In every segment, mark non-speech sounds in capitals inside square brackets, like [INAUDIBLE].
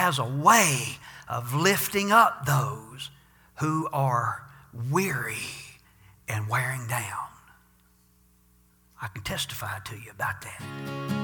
has a way of lifting up those who are weary and wearing down. I can testify to you about that.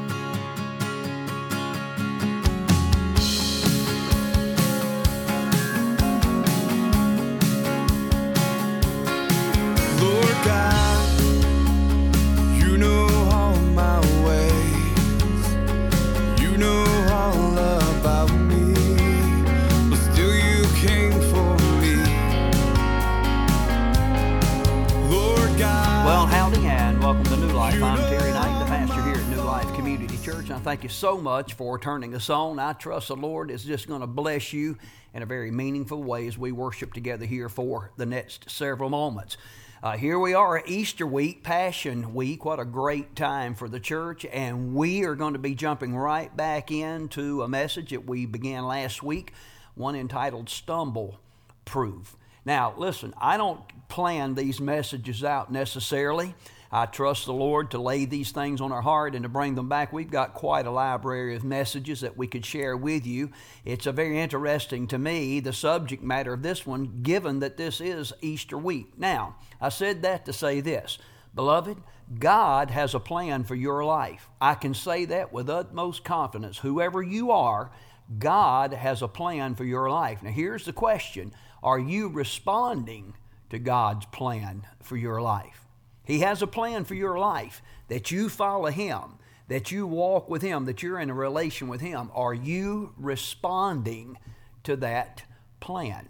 Thank you so much for turning us on. I trust the Lord is just going to bless you in a very meaningful way as we worship together here for the next several moments. Uh, here we are, Easter week, Passion Week. What a great time for the church. And we are going to be jumping right back into a message that we began last week, one entitled Stumble Proof. Now, listen, I don't plan these messages out necessarily. I trust the Lord to lay these things on our heart and to bring them back. We've got quite a library of messages that we could share with you. It's a very interesting to me, the subject matter of this one, given that this is Easter week. Now, I said that to say this. Beloved, God has a plan for your life. I can say that with utmost confidence. Whoever you are, God has a plan for your life. Now, here's the question Are you responding to God's plan for your life? He has a plan for your life that you follow Him, that you walk with Him, that you're in a relation with Him. Are you responding to that plan?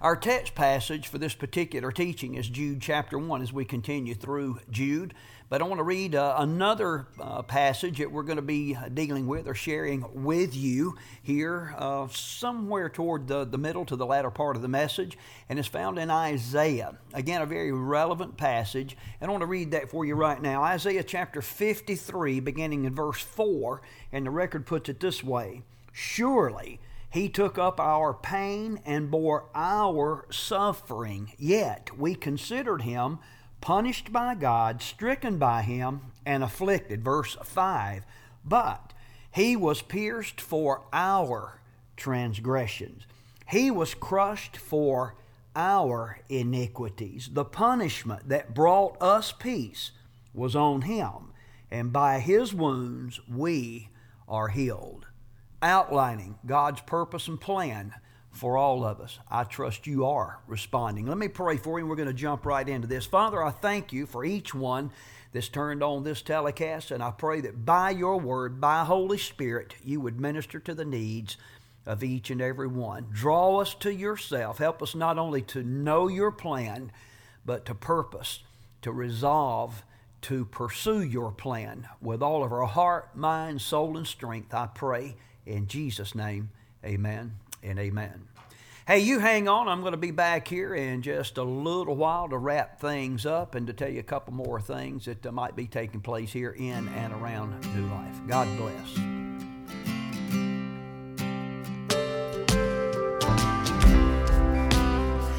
Our text passage for this particular teaching is Jude chapter 1 as we continue through Jude. But I want to read uh, another uh, passage that we're going to be dealing with or sharing with you here, uh, somewhere toward the, the middle to the latter part of the message, and it's found in Isaiah. Again, a very relevant passage, and I want to read that for you right now. Isaiah chapter 53, beginning in verse 4, and the record puts it this way Surely he took up our pain and bore our suffering, yet we considered him punished by God, stricken by him, and afflicted. Verse 5 But he was pierced for our transgressions, he was crushed for our iniquities. The punishment that brought us peace was on him, and by his wounds we are healed. Outlining God's purpose and plan for all of us. I trust you are responding. Let me pray for you. We're going to jump right into this. Father, I thank you for each one that's turned on this telecast, and I pray that by your word, by Holy Spirit, you would minister to the needs of each and every one. Draw us to yourself. Help us not only to know your plan, but to purpose, to resolve, to pursue your plan with all of our heart, mind, soul, and strength. I pray in Jesus' name. Amen and amen. Hey, you hang on. I'm going to be back here in just a little while to wrap things up and to tell you a couple more things that uh, might be taking place here in and around New Life. God bless.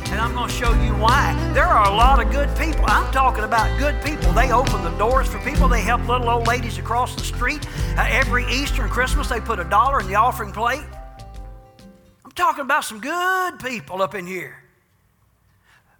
And I'm going to show you why. There are a lot of good people. I'm talking about good people. They open the doors for people. They help little old ladies across the street. Uh, every Easter and Christmas, they put a dollar in the offering plate talking about some good people up in here.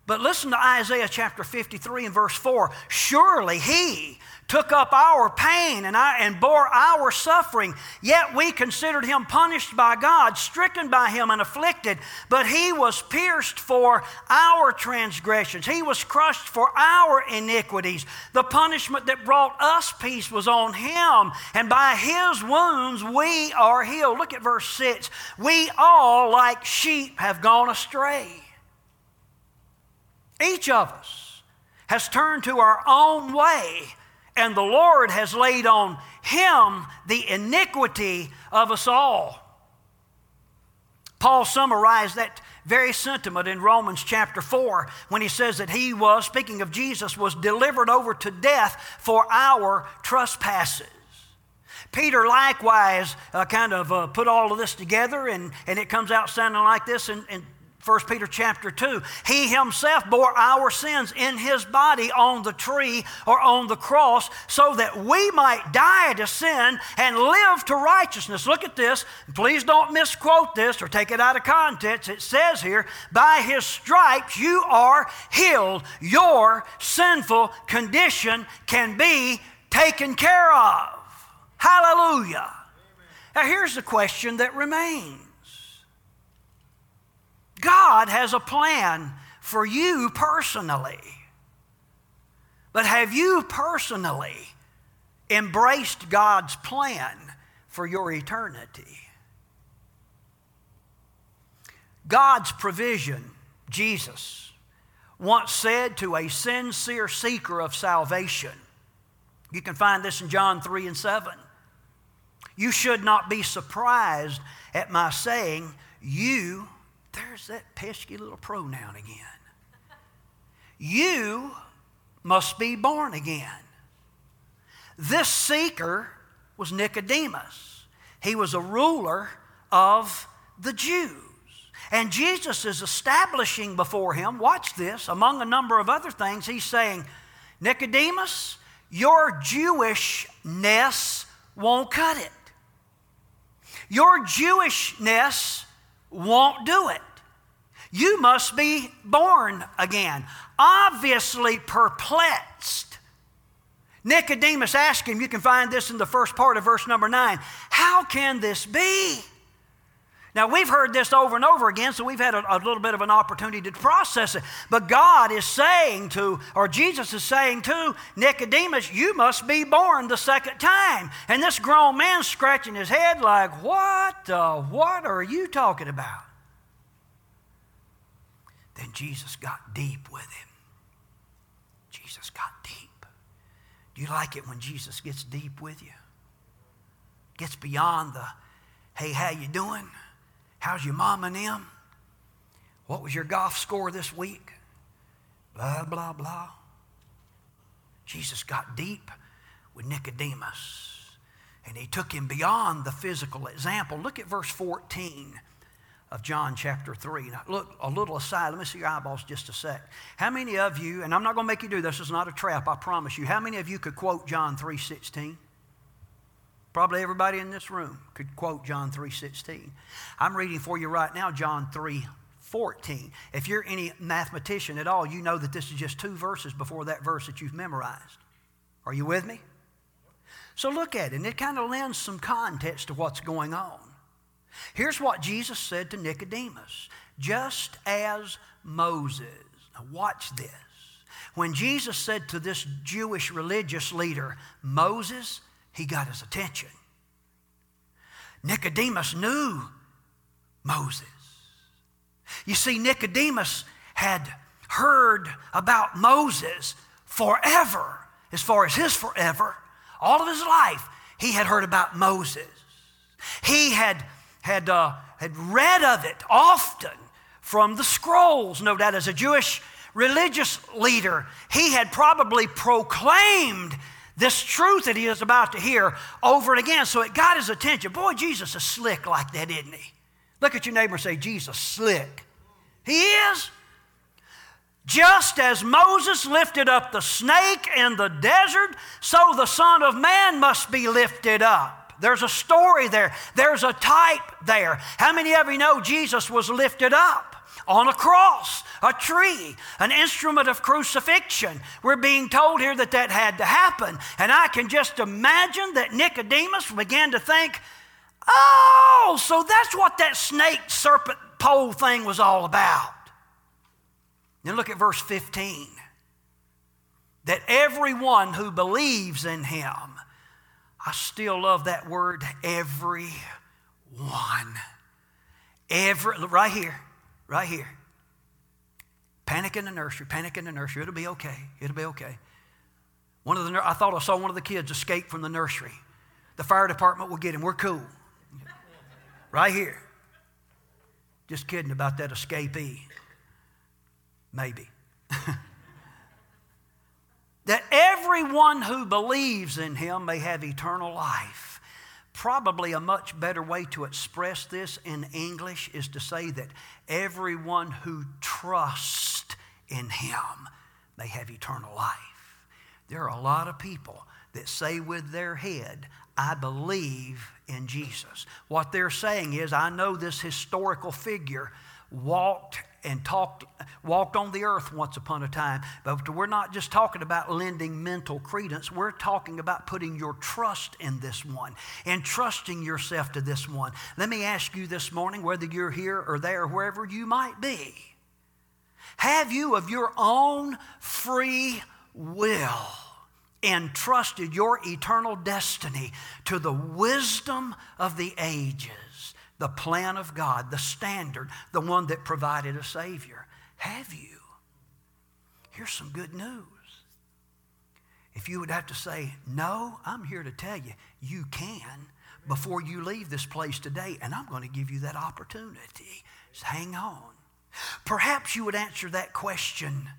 But listen to Isaiah chapter 53 and verse 4. Surely he took up our pain and, I, and bore our suffering, yet we considered him punished by God, stricken by him, and afflicted. But he was pierced for our transgressions, he was crushed for our iniquities. The punishment that brought us peace was on him, and by his wounds we are healed. Look at verse 6. We all, like sheep, have gone astray. Each of us has turned to our own way, and the Lord has laid on him the iniquity of us all. Paul summarized that very sentiment in Romans chapter 4 when he says that he was, speaking of Jesus, was delivered over to death for our trespasses. Peter likewise uh, kind of uh, put all of this together, and, and it comes out sounding like this in, in 1 Peter chapter 2. He himself bore our sins in his body on the tree or on the cross so that we might die to sin and live to righteousness. Look at this. Please don't misquote this or take it out of context. It says here, by his stripes you are healed. Your sinful condition can be taken care of. Hallelujah. Now here's the question that remains. God has a plan for you personally. But have you personally embraced God's plan for your eternity? God's provision, Jesus, once said to a sincere seeker of salvation, you can find this in John 3 and 7. You should not be surprised at my saying, You there's that pesky little pronoun again. You must be born again. This seeker was Nicodemus. He was a ruler of the Jews. And Jesus is establishing before him, watch this, among a number of other things, he's saying, Nicodemus, your Jewishness won't cut it. Your Jewishness won't do it. You must be born again. Obviously perplexed. Nicodemus asked him, you can find this in the first part of verse number nine, how can this be? Now, we've heard this over and over again, so we've had a, a, little bit of an opportunity to process it. But God is saying to, or Jesus is saying to Nicodemus, you must be born the second time. And this grown man scratching his head like, what, what are you talking about? Then Jesus got deep with him. Jesus got deep. Do you like it when Jesus gets deep with you? Gets beyond the, hey, how you doing? How's your mom and them? What was your golf score this week? Blah, blah, blah. Jesus got deep with Nicodemus and he took him beyond the physical example. Look at verse 14 of John chapter 3. Now, look, a little aside, let me see your eyeballs just a sec. How many of you, and I'm not going to make you do this, is not a trap, I promise you. How many of you could quote John 3.16? Probably everybody in this room could quote John 3.16. I'm reading for you right now John 3.14. If you're any mathematician at all, you know that this is just two verses before that verse that you've memorized. Are you with me? So look at it, and it kind of lends some context to what's going on. Here's what Jesus said to Nicodemus just as Moses. Now, watch this. When Jesus said to this Jewish religious leader, Moses, he got his attention. Nicodemus knew Moses. You see, Nicodemus had heard about Moses forever, as far as his forever. All of his life, he had heard about Moses. He had, had, uh, had read of it often from the scrolls, no doubt, as a Jewish religious leader. He had probably proclaimed this truth that he is about to hear over and again. So it got his attention. Boy, Jesus is slick like that, isn't he? Look at your neighbor and say, Jesus, slick. He is. Just as Moses lifted up the snake in the desert, so the Son of Man must be lifted up. There's a story there, there's a type there. How many of you know Jesus was lifted up? On a cross, a tree, an instrument of crucifixion. We're being told here that that had to happen. And I can just imagine that Nicodemus began to think, oh, so that's what that snake serpent pole thing was all about. Then look at verse 15. That everyone who believes in him, I still love that word, everyone. Every, right here. Right here. Panic in the nursery, panic in the nursery. It'll be okay. It'll be okay. One of the, I thought I saw one of the kids escape from the nursery. The fire department will get him. We're cool. Right here. Just kidding about that escapee. Maybe. [LAUGHS] that everyone who believes in him may have eternal life. Probably a much better way to express this in English is to say that everyone who trusts in Him may have eternal life. There are a lot of people that say with their head, I believe in Jesus. What they're saying is, I know this historical figure walked and talked, walked on the earth once upon a time. But we're not just talking about lending mental credence. We're talking about putting your trust in this one and trusting yourself to this one. Let me ask you this morning, whether you're here or there, wherever you might be, have you of your own free will entrusted your eternal destiny to the wisdom of the ages? The plan of God, the standard, the one that provided a Savior. Have you? Here's some good news. If you would have to say, No, I'm here to tell you, you can before you leave this place today, and I'm going to give you that opportunity. Hang on. Perhaps you would answer that question,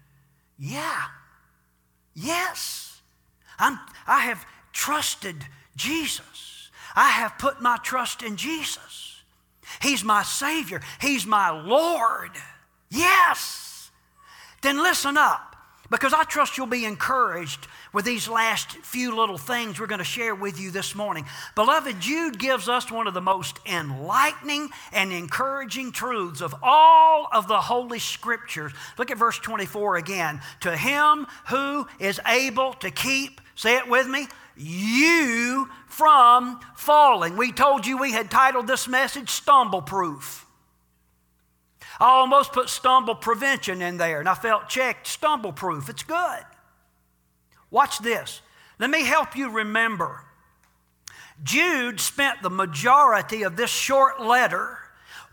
Yeah, yes. I'm, I have trusted Jesus. I have put my trust in Jesus. He's my Savior. He's my Lord. Yes. Then listen up because I trust you'll be encouraged with these last few little things we're going to share with you this morning. Beloved, Jude gives us one of the most enlightening and encouraging truths of all of the Holy Scriptures. Look at verse 24 again. To him who is able to keep, say it with me, you from falling. We told you we had titled this message Stumble Proof. I almost put stumble prevention in there, and I felt checked stumble proof. It's good. Watch this. Let me help you remember. Jude spent the majority of this short letter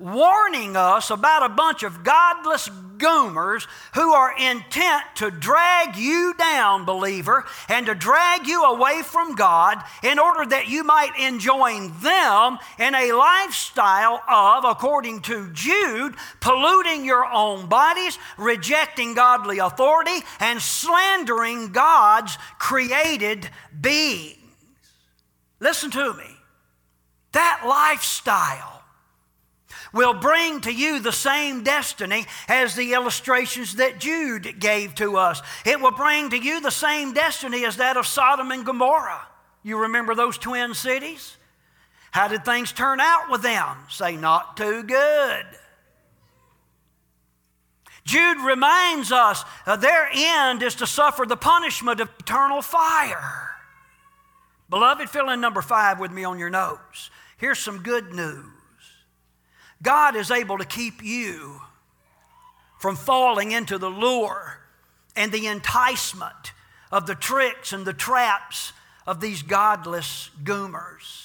warning us about a bunch of godless goomers who are intent to drag you down, believer, and to drag you away from God in order that you might enjoin them in a lifestyle of, according to Jude, polluting your own bodies, rejecting godly authority, and slandering God's created beings. Listen to me. That lifestyle will bring to you the same destiny as the illustrations that Jude gave to us. It will bring to you the same destiny as that of Sodom and Gomorrah. You remember those twin cities? How did things turn out with them? Say, not too good. Jude reminds us uh, their end is to suffer the punishment of eternal fire. Beloved, fill in number five with me on your notes. Here's some good news. God is able to keep you from falling into the lure and the enticement of the tricks and the traps of these godless goomers.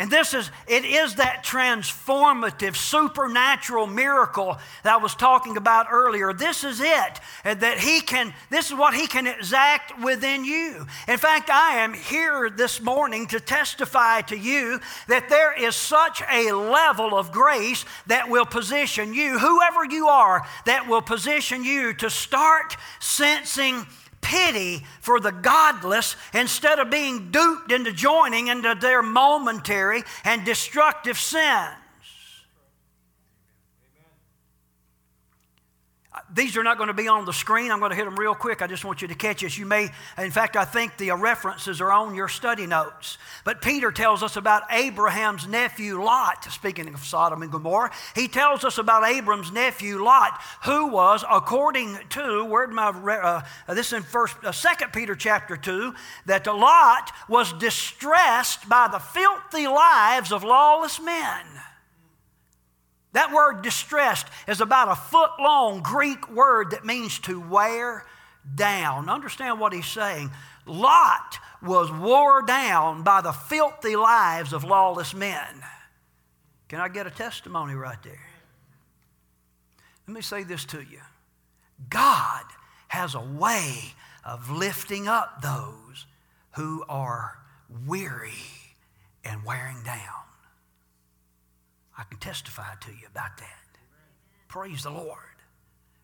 And this is, it is that transformative, supernatural miracle that I was talking about earlier. This is it. That He can, this is what He can exact within you. In fact, I am here this morning to testify to you that there is such a level of grace that will position you, whoever you are, that will position you to start sensing pity for the godless instead of being duped into joining into their momentary and destructive sin. These are not going to be on the screen. I'm going to hit them real quick. I just want you to catch this. You may, in fact, I think the references are on your study notes. But Peter tells us about Abraham's nephew Lot, speaking of Sodom and Gomorrah. He tells us about Abram's nephew Lot, who was, according to, where my, uh, this in first, uh, Second Peter chapter 2, that Lot was distressed by the filthy lives of lawless men. That word distressed is about a foot long Greek word that means to wear down. Understand what he's saying. Lot was wore down by the filthy lives of lawless men. Can I get a testimony right there? Let me say this to you God has a way of lifting up those who are weary and wearing down. I can testify to you about that. Praise the Lord.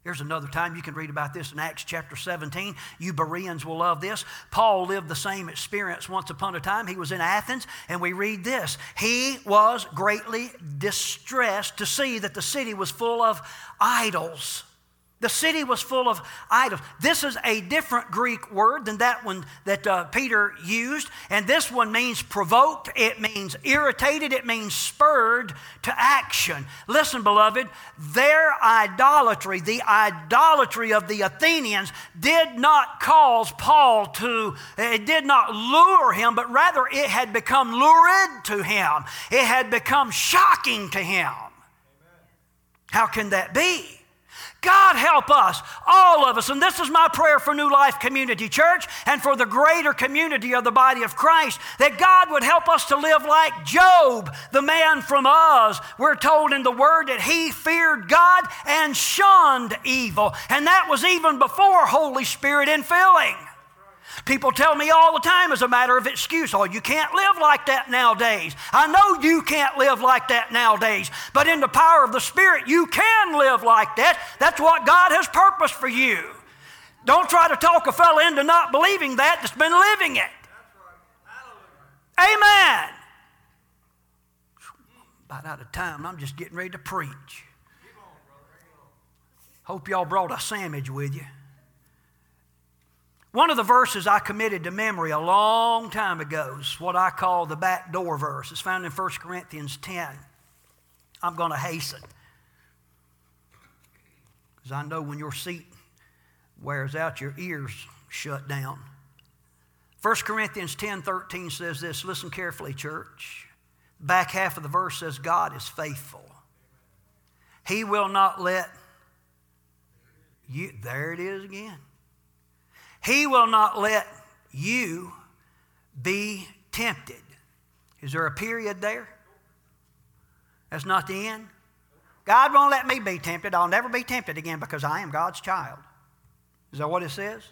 Here's another time you can read about this in Acts chapter 17. You Bereans will love this. Paul lived the same experience once upon a time. He was in Athens, and we read this. He was greatly distressed to see that the city was full of idols. The city was full of idols. This is a different Greek word than that one that uh, Peter used. And this one means provoked, it means irritated, it means spurred to action. Listen, beloved, their idolatry, the idolatry of the Athenians, did not cause Paul to, it did not lure him, but rather it had become lurid to him. It had become shocking to him. How can that be? God help us, all of us. And this is my prayer for New Life Community Church and for the greater community of the body of Christ that God would help us to live like Job, the man from Uz. We're told in the Word that he feared God and shunned evil. And that was even before Holy Spirit infilling. People tell me all the time as a matter of excuse, oh, you can't live like that nowadays. I know you can't live like that nowadays, but in the power of the Spirit, you can live like that. That's what God has purposed for you. Don't try to talk a fellow into not believing that that's been living it. Amen. About out of time, I'm just getting ready to preach. Hope y'all brought a sandwich with you. One of the verses I committed to memory a long time ago is what I call the back door verse. It's found in 1 Corinthians 10. I'm going to hasten because I know when your seat wears out, your ears shut down. 1 Corinthians 10 13 says this. Listen carefully, church. Back half of the verse says, God is faithful. He will not let you, there it is again. He will not let you be tempted. Is there a period there? That's not the end. God won't let me be tempted. I'll never be tempted again because I am God's child. Is that what it says?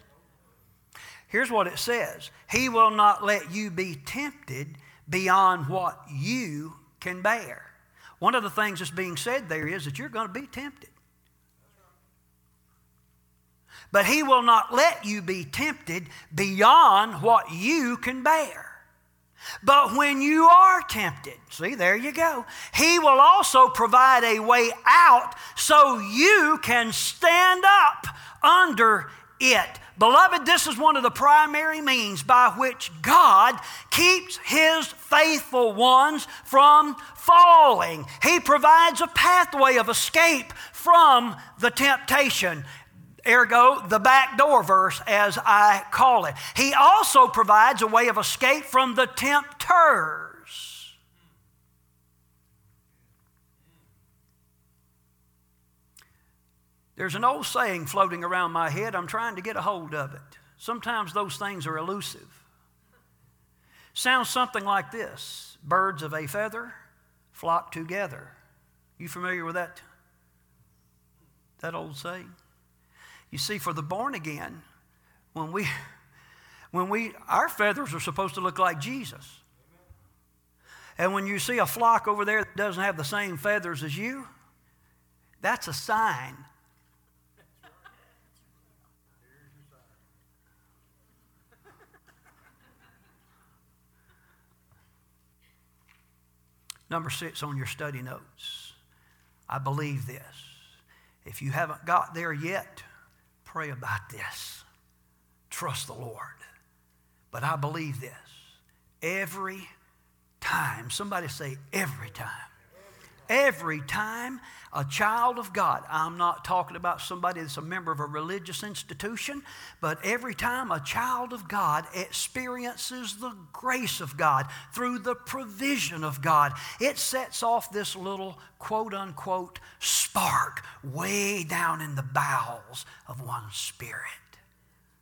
Here's what it says He will not let you be tempted beyond what you can bear. One of the things that's being said there is that you're going to be tempted. But he will not let you be tempted beyond what you can bear. But when you are tempted, see, there you go, he will also provide a way out so you can stand up under it. Beloved, this is one of the primary means by which God keeps His faithful ones from falling. He provides a pathway of escape from the temptation ergo the back door verse as I call it. He also provides a way of escape from the tempters. There's an old saying floating around my head. I'm trying to get a hold of it. Sometimes those things are elusive. Sounds something like this Birds of a feather flock together. You familiar with that, that old saying? You see, for the born again, when we, when we, our feathers are supposed to look like Jesus. And when you see a flock over there that doesn't have the same feathers as you, that's a sign. Number six on your study notes. I believe this. If you haven't got there yet, pray about this. Trust the Lord. But I believe this. Every time, somebody say, every time. Every time a child of God, I'm not talking about somebody that's a member of a religious institution, but every time a child of God experiences the grace of God through the provision of God, it sets off this little quote unquote spark way down in the bowels of one's spirit.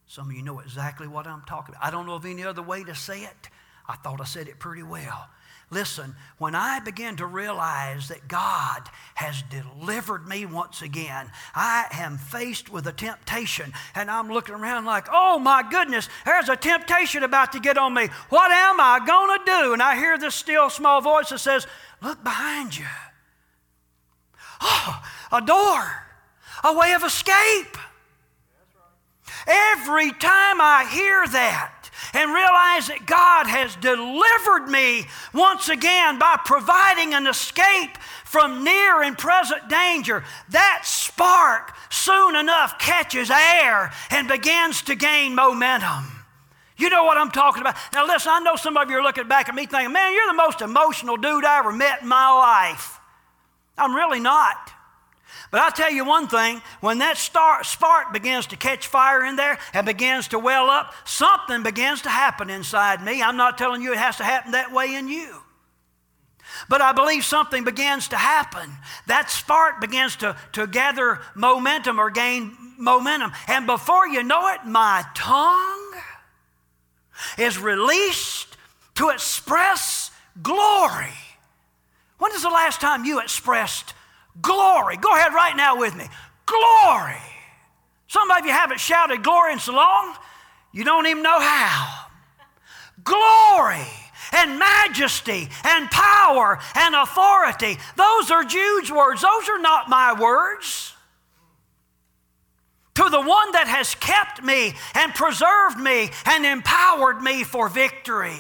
Some of you know exactly what I'm talking about. I don't know of any other way to say it. I thought I said it pretty well. Listen, when I begin to realize that God has delivered me once again, I am faced with a temptation and I'm looking around like, oh my goodness, there's a temptation about to get on me. What am I going to do? And I hear this still small voice that says, look behind you. Oh, a door. a way of escape. Every time I hear that, and realize that God has delivered me once again by providing an escape from near and present danger, that spark soon enough catches air and begins to gain momentum. You know what I'm talking about. Now, listen, I know some of you are looking back at me thinking, man, you're the most emotional dude I ever met in my life. I'm really not. But I'll tell you one thing when that spark begins to catch fire in there and begins to well up, something begins to happen inside me. I'm not telling you it has to happen that way in you. But I believe something begins to happen. That spark begins to, to gather momentum or gain momentum. And before you know it, my tongue is released to express glory. When is the last time you expressed Glory. Go ahead right now with me. Glory. Some of you haven't shouted glory in so long, you don't even know how. Glory and majesty and power and authority. Those are Jude's words. Those are not my words. To the one that has kept me and preserved me and empowered me for victory.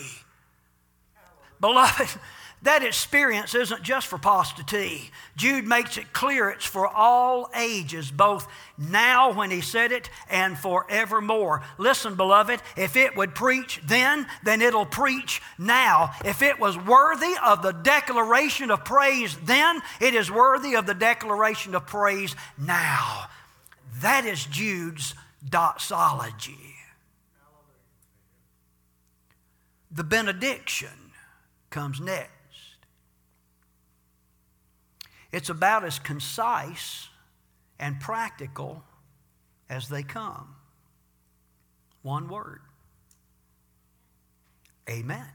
Beloved, that experience isn't just for apostasy. Jude makes it clear it's for all ages, both now when he said it and forevermore. Listen, beloved, if it would preach then, then it'll preach now. If it was worthy of the declaration of praise then, it is worthy of the declaration of praise now. That is Jude's doxology. The benediction comes next. It's about as concise and practical as they come. One word Amen.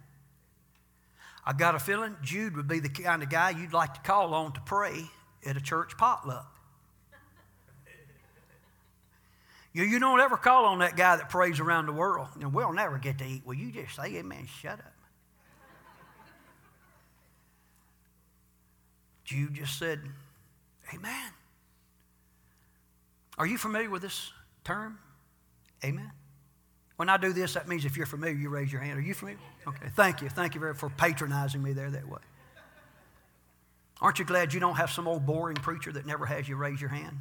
I got a feeling Jude would be the kind of guy you'd like to call on to pray at a church potluck. You, you don't ever call on that guy that prays around the world. And we'll never get to eat. Well, you just say, Amen, shut up. Jude just said, Amen. Are you familiar with this term? Amen. When I do this, that means if you're familiar, you raise your hand. Are you familiar? Okay, thank you. Thank you very for patronizing me there that way. Aren't you glad you don't have some old boring preacher that never has you raise your hand?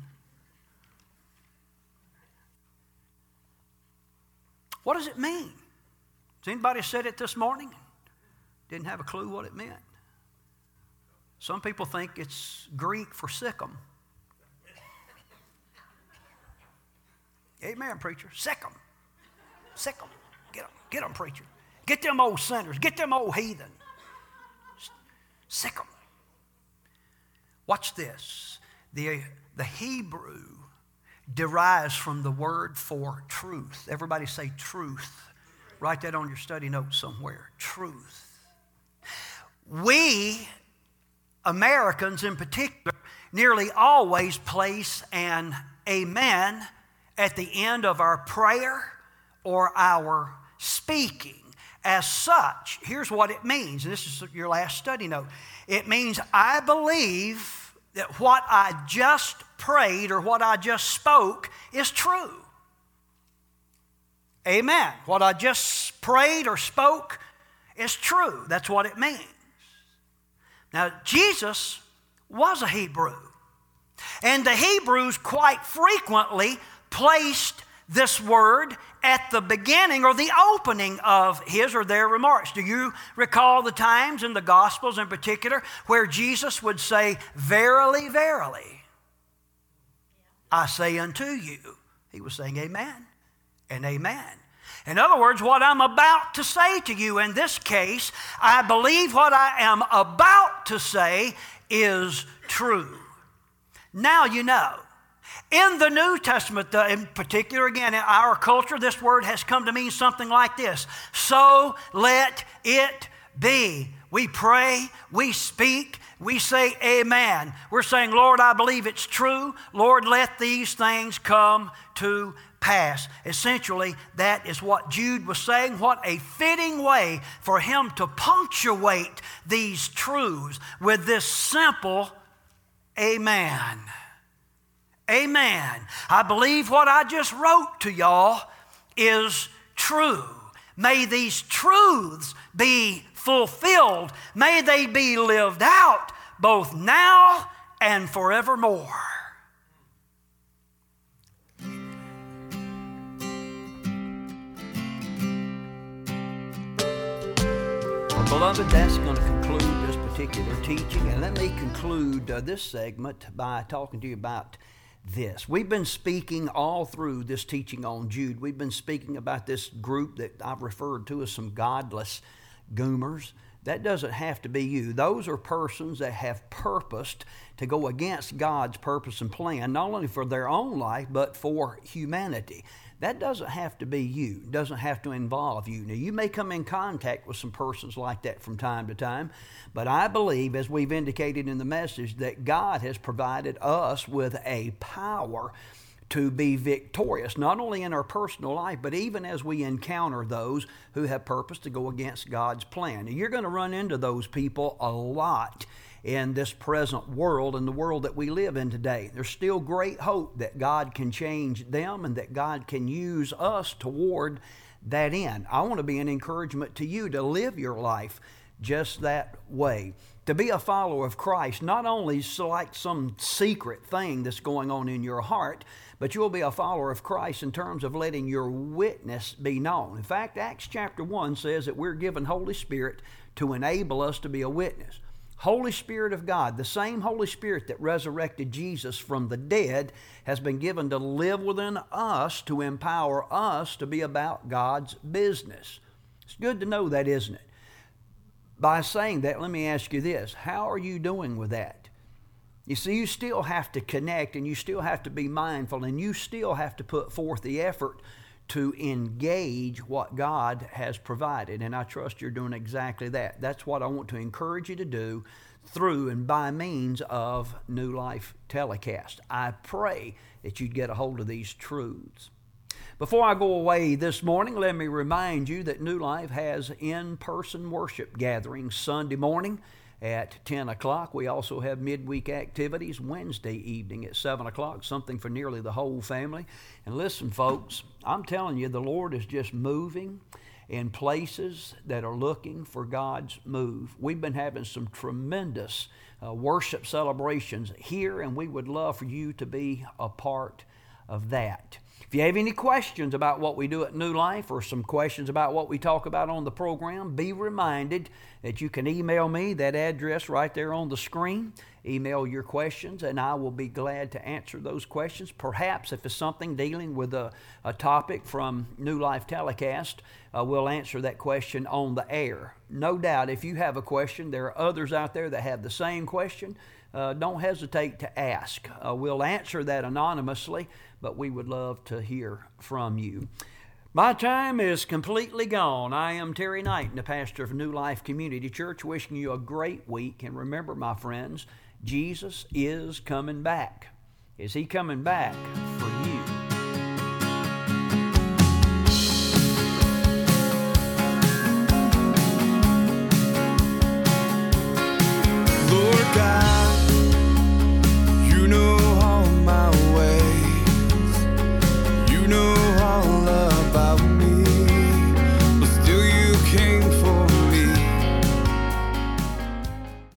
What does it mean? Has anybody said it this morning? Didn't have a clue what it meant. Some people think it's Greek for sickum. Amen, preacher. Sick them. Sick them. Get them. Get them, preacher. Get them old sinners. Get them old heathen. Sick them. Watch this. The, the Hebrew derives from the word for truth. Everybody say truth. Write that on your study note somewhere. Truth. We Americans in particular nearly always place an amen at the end of our prayer or our speaking. As such, here's what it means. This is your last study note. It means I believe that what I just prayed or what I just spoke is true. Amen. What I just prayed or spoke is true. That's what it means. Now, Jesus was a Hebrew. And the Hebrews quite frequently placed this word at the beginning or the opening of his or their remarks. Do you recall the times in the Gospels in particular where Jesus would say, Verily, verily, I say unto you? He was saying, Amen and Amen. In other words, what I'm about to say to you in this case, I believe what I am about to say is true. Now you know. In the New Testament, in particular, again, in our culture, this word has come to mean something like this So let it be. We pray, we speak, we say amen. We're saying, Lord, I believe it's true. Lord, let these things come to pass. Essentially, that is what Jude was saying. What a fitting way for him to punctuate these truths with this simple Amen. Amen. I believe what I just wrote to y'all is true. May these truths be fulfilled. May they be lived out both now and forevermore. Beloved, that's going to conclude this particular teaching. And let me conclude uh, this segment by talking to you about this. We've been speaking all through this teaching on Jude. We've been speaking about this group that I've referred to as some godless goomers. That doesn't have to be you. Those are persons that have purposed to go against God's purpose and plan, not only for their own life, but for humanity. That doesn't have to be you, it doesn't have to involve you. Now, you may come in contact with some persons like that from time to time, but I believe, as we've indicated in the message, that God has provided us with a power to be victorious, not only in our personal life, but even as we encounter those who have purpose to go against God's plan. Now, you're going to run into those people a lot in this present world and the world that we live in today. There's still great hope that God can change them and that God can use us toward that end. I want to be an encouragement to you to live your life just that way. To be a follower of Christ, not only like some secret thing that's going on in your heart, but you'll be a follower of Christ in terms of letting your witness be known. In fact, Acts chapter 1 says that we're given Holy Spirit to enable us to be a witness. Holy Spirit of God, the same Holy Spirit that resurrected Jesus from the dead, has been given to live within us to empower us to be about God's business. It's good to know that, isn't it? By saying that, let me ask you this how are you doing with that? You see, you still have to connect and you still have to be mindful and you still have to put forth the effort to engage what God has provided. And I trust you're doing exactly that. That's what I want to encourage you to do through and by means of New Life Telecast. I pray that you'd get a hold of these truths. Before I go away this morning, let me remind you that New Life has in person worship gatherings Sunday morning at 10 o'clock. We also have midweek activities Wednesday evening at 7 o'clock, something for nearly the whole family. And listen, folks, I'm telling you, the Lord is just moving in places that are looking for God's move. We've been having some tremendous uh, worship celebrations here, and we would love for you to be a part of that. If you have any questions about what we do at New Life or some questions about what we talk about on the program, be reminded that you can email me, that address right there on the screen. Email your questions, and I will be glad to answer those questions. Perhaps if it's something dealing with a, a topic from New Life Telecast, uh, we'll answer that question on the air. No doubt, if you have a question, there are others out there that have the same question uh, don't hesitate to ask. Uh, we'll answer that anonymously, but we would love to hear from you. My time is completely gone. I am Terry Knight, the pastor of New Life Community Church, wishing you a great week. And remember, my friends, Jesus is coming back. Is he coming back for you? Lord God.